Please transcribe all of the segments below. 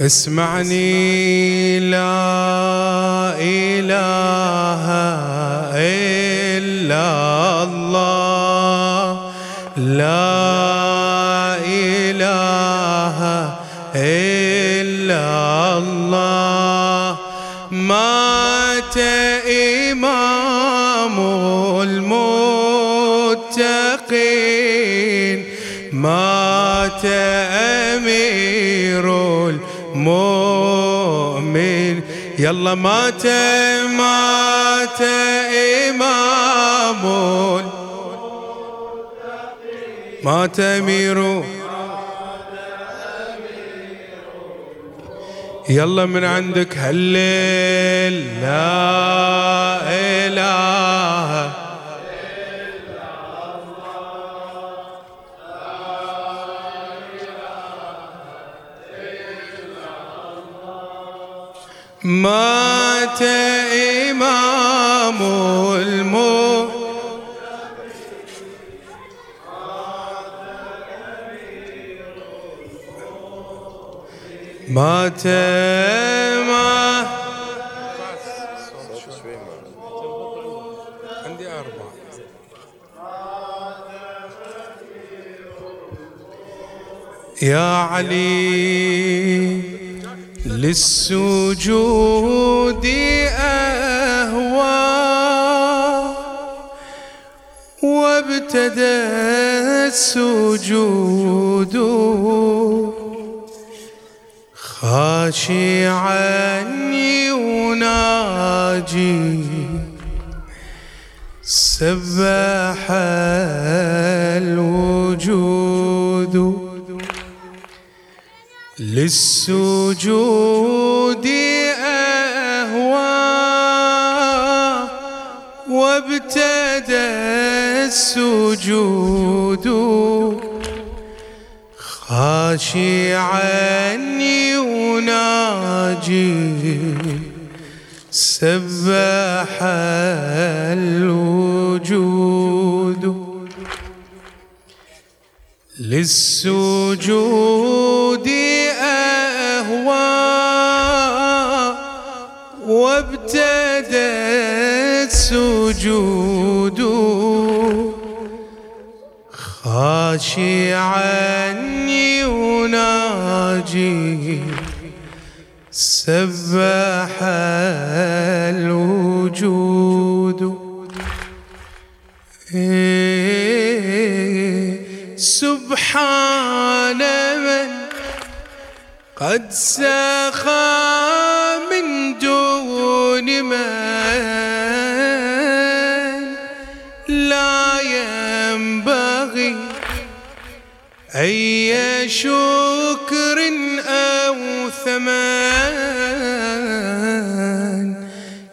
اسمعني لا إله يلا مات مات إمام مات أمير يلا من عندك هلل لا إله مات إمام المو مات ما عندي أربعة. يا علي. للسجود أهوى وابتدى السجود خاشعا يناجي سبح الوجود. للسجود أهوى وابتدى السجود خاشعا يناجي سبح الوجود. للسجود وابتدى السجود خاشعا يناجي سبح الوجود. سبحان من قد من دون من لا ينبغي أي شكر أو ثمان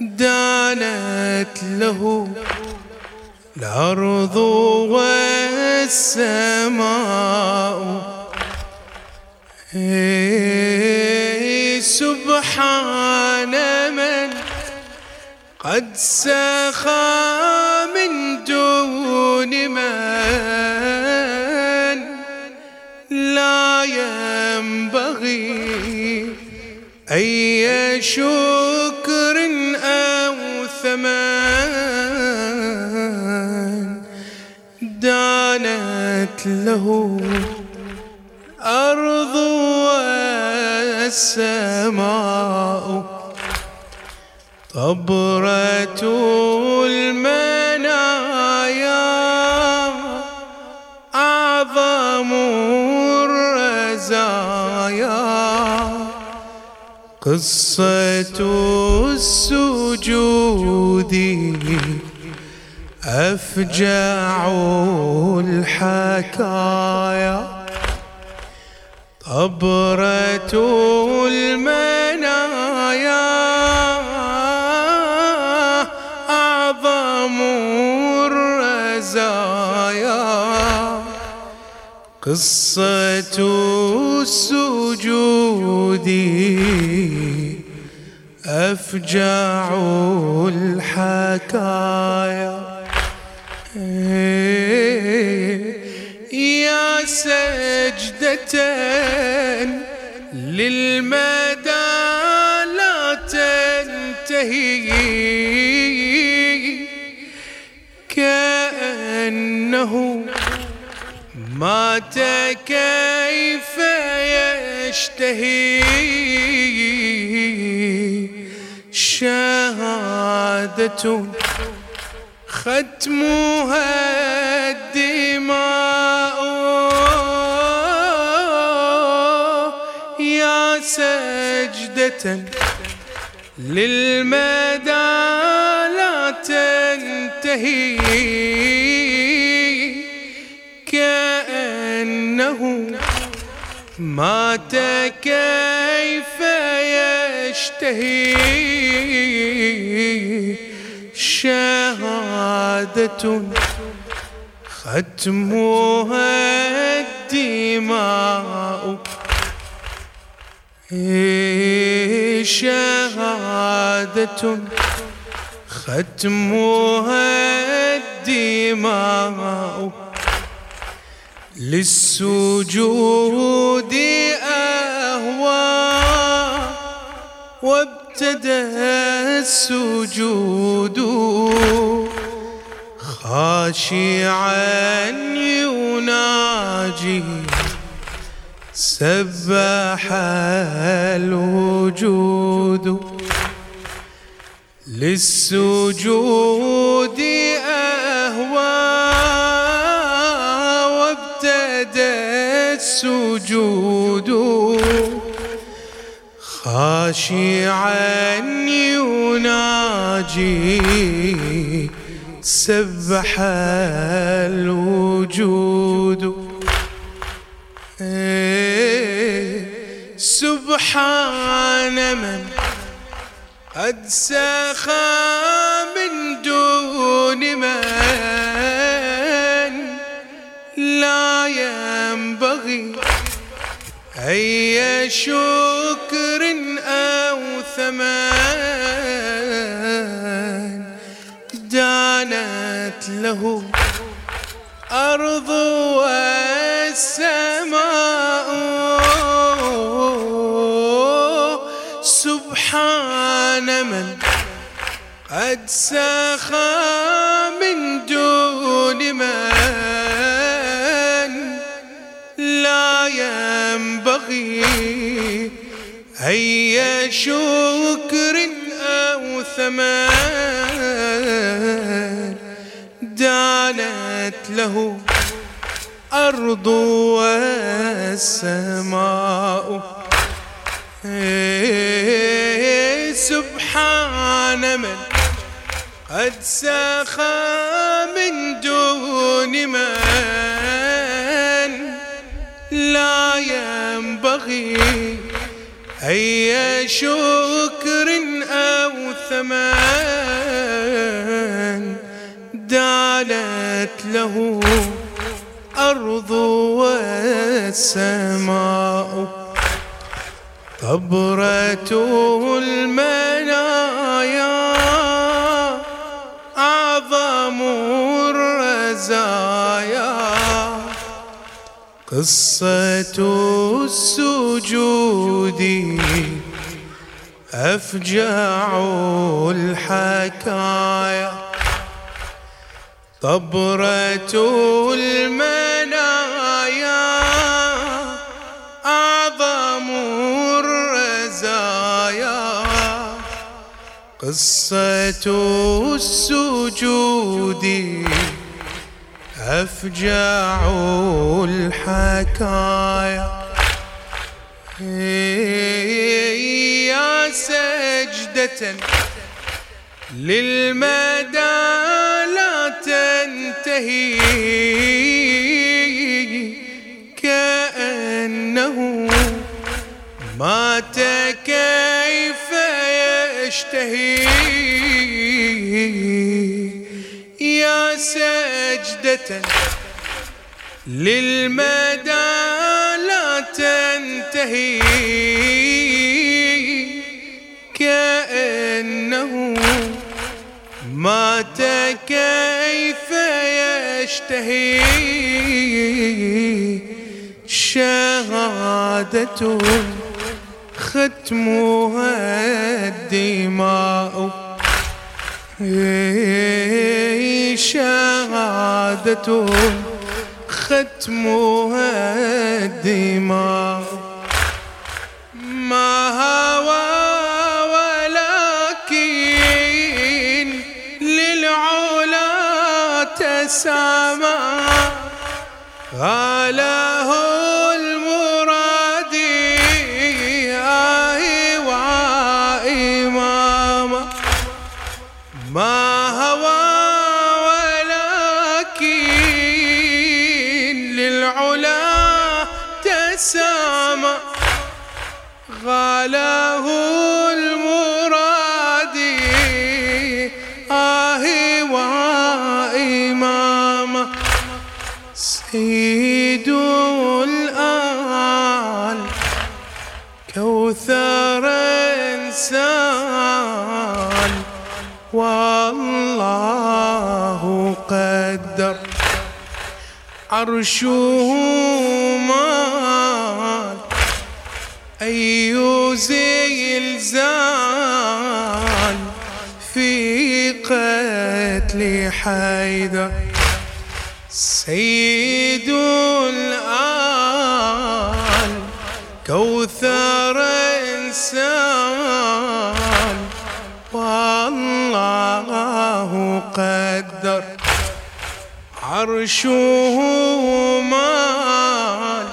دانت له الأرض والسماء قد سخى من دون من لا ينبغي أي شكر أو ثمان دانت له أرض والسماء طبرة المنايا أعظم الرزايا. قصة السجود أفجع الحكايا. طبرة المنايا. أعظم الرزايا. قصة السجود أفجع الحكايا. يا سجدة للمدى لا تنتهي. كأنه مات كيف يشتهي شهادة ختمها الدماء. يا سجدة للمدى لا تنتهي. مات كيف يشتهي شهادة ختمها الدماء. شهادة ختمها الدماء. للسجود أهوى وابتدى السجود خاشعا يناجي سبح الوجود للسجود السجود خاشعا يناجي سبح الوجود. سبحان من قد سخى من دون من أي شكر أو ثمان دانت له أرض والسماء. سبحان من قد سخى شكر أو ثمان دانت له أرض والسماء. سبحان من قد سخى من دون من لا ينبغي أي شكر أو ثمان دانت له أرض والسماء. طبرة المنايا أعظم الرزايا قصة السجود أفجع الحكايا. طبرة المنايا أعظم الرزايا. قصة السجود أفجع الحكايا. يا سجدة للمدى لا تنتهي. كأنه مات كيف يشتهي. سجدة للمدى لا تنتهي كأنه مات كيف يشتهي. شهادة ختمها الدماء. شهادة ختمها الدماء ما هوى ولكن للعلا تسامى عرشه مال أي زلزال في قتل حيدر. سيد الآل كوثر إنسان. والله قدر عرشه مال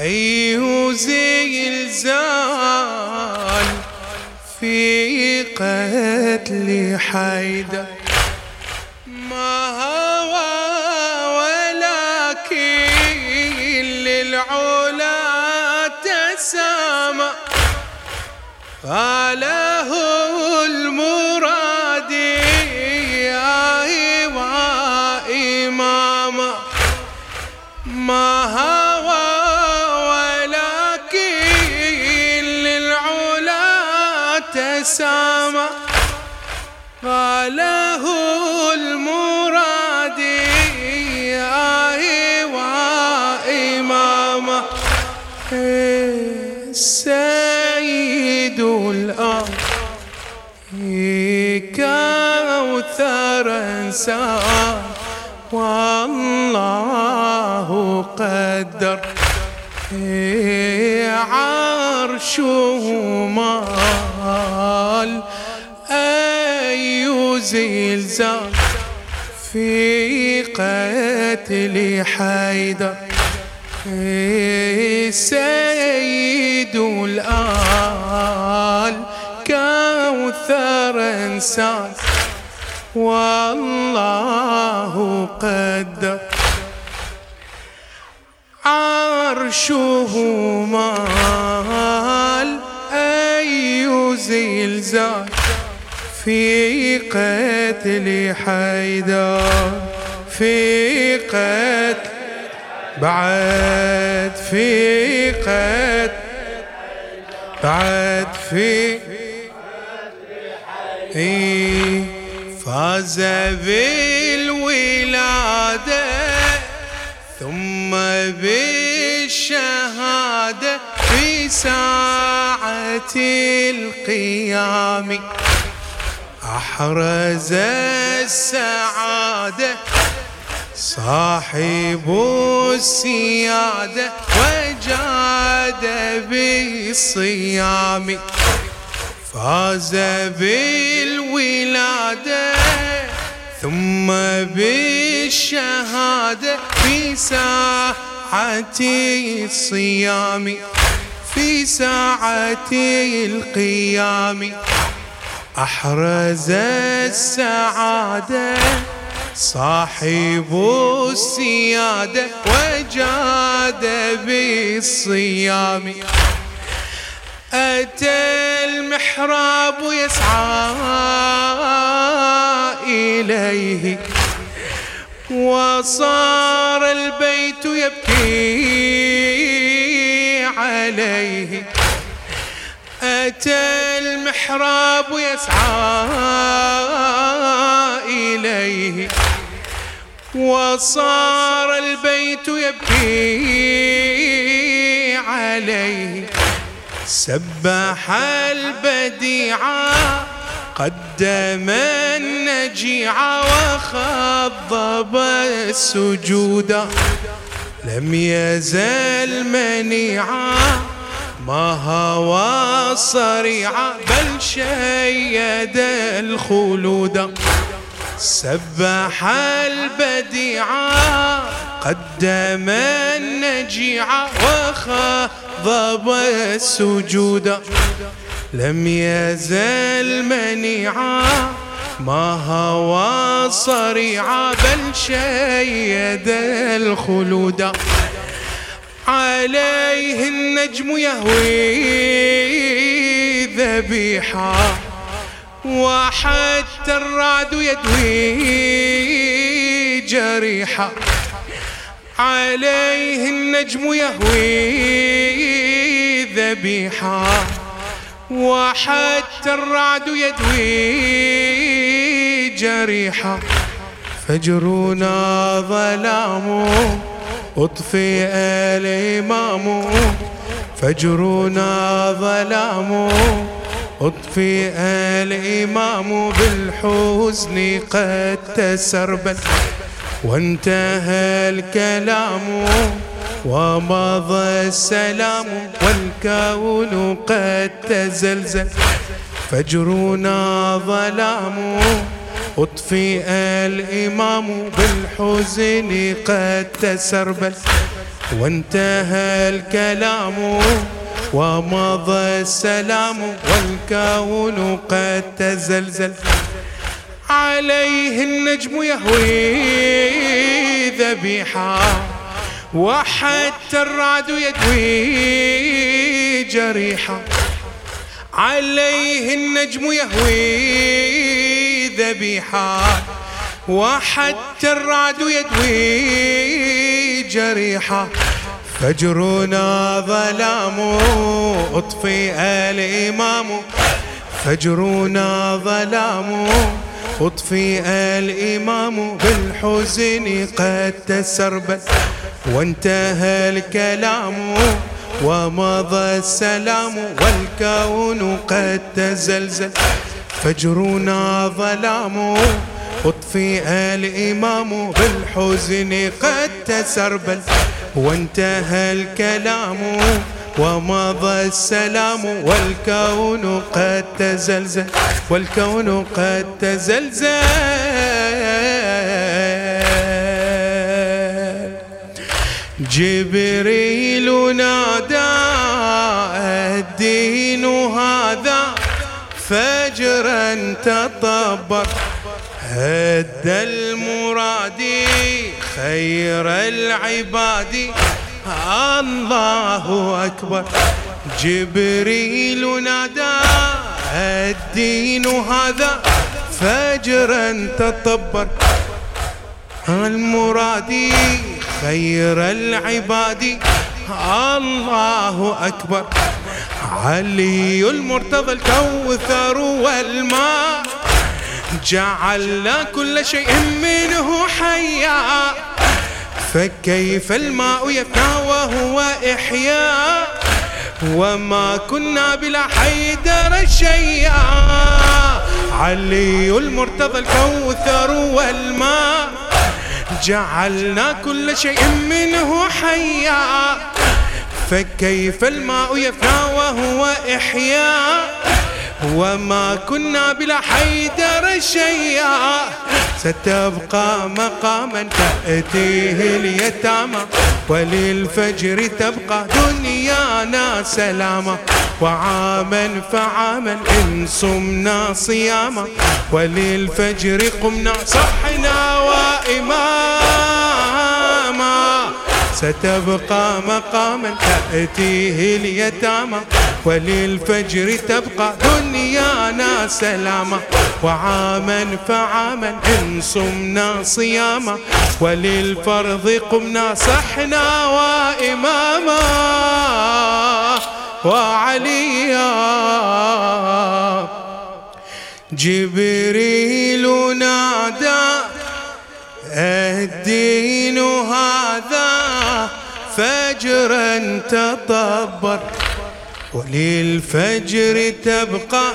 أي زلزال في قتل حيدر. ما هوى ولكن للعلا تسامى. قاله وإماما سيد الأرض كوثر إنسان والله قدر عرشه مال أي زلزال في قتل حيدر. سيد الآل كوثر إنسان والله قدر عرشه مال أي زلزال في قتل حيدر في قتل بعد في قتل بعد في إيه فاز بالولادة ثم بالشهادة في ساعة القيام. أحرز السعادة. صاحب السيادة وجاد بالصيام. فاز بالولادة ثم بالشهادة في ساعة الصيام. في ساعة القيام. أحرز السعادة صاحب السيادة وجاد بالصيام. أتى المحراب يسعى إليه وصار البيت يبكي عليه. أتى المحراب يسعى إليه وصار البيت يبكي عليه. سبح البديعة قدم النجيعة وخضب السجود. لم يزل منيعا ما هوى صريعة بل شيد الخلود. سبح البديعة قدم النجيعة وخضب السجود لم يزل منيعا ما هوى صريعة بل شيد الخلود. عليه النجم يهوي ذبيحة وحتى الرعد يدوي جريحة. عليه النجم يهوي ذبيحة وحتى الرعد يدوي جريحة. فجرنا ظلامه اطفئ الإمام فجرنا ظلام اطفئ الإمام بالحزن قد تسربل وانتهى الكلام. ومضى السلام والكون قد تزلزل فجرنا ظلام أطفئ الإمام بالحزن قد تسربل وانتهى الكلام ومضى السلام والكون قد تزلزل. عليه النجم يهوي ذبيحا وحتى الرعد يدوي جريحا عليه النجم يهوي ذبيحة وحتى الرعد يدوي جريحة. فجرنا ظلام اطفئ الإمام. فجرنا ظلام اطفئ الإمام. بالحزن قد تسربل وانتهى الكلام. ومضى السلام والكون قد تزلزل. فجرنا ظلام. اطفئ الإمام بالحزن قد تسربل وانتهى الكلام ومضى السلام. والكون قد تزلزل والكون قد تزلزل. جبريل نادى الدين هذا فجرا تطبق. هد المراد خير العباد. الله أكبر. جبريل نادى. الدين هذا فجرا تطبق. المراد خير العباد. الله أكبر. علي المرتضى الكوثر والماء. جعلنا كل شيء منه حيا فكيف الماء يفنى وهو إحياء؟ وما كنا بلا حيدر شيئا. علي المرتضى الكوثر والماء. جعلنا كل شيء منه حيا فكيف الماء يفنى وهو إحياء وما كنا بلا حيدر شيئا. ستبقى مقاما تأتيه اليتامى. وللفجر تبقى دنيانا سلاما. وعاما فعاما إن صمنا صياما. وللفجر قمنا صحنا وإماما. ستبقى مقاما تأتيه اليتامى وللفجر تبقى دنيانا سلاما وعاما فعاما إن صمنا صياما وللفرض قمنا صحنا وإماما وعليا جبريل نادى الدين هذا فجرا تطبر وللفجر تبقى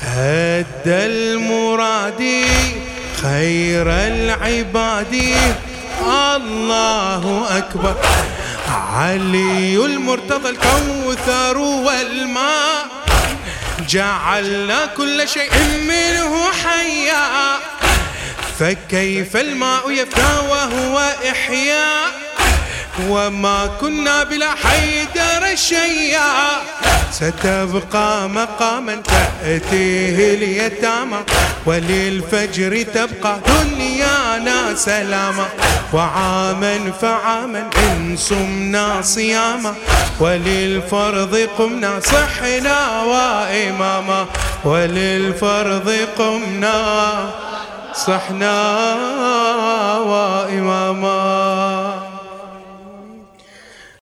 هد المرادي خير العباد. الله أكبر. علي المرتضى الكوثر والماء جعلنا كل شيء منه حيا. فكيف الماء يفنى وهو إحياء وما كنا بلا حيدر شيا ستبقى مقاما تأتيه اليتامى وللفجر تبقى دنيانا سلاما. وعاما فعاما إن سمنا صياما وللفرض قمنا صحنا وإماما. وللفرض قمنا صحنا وإماما.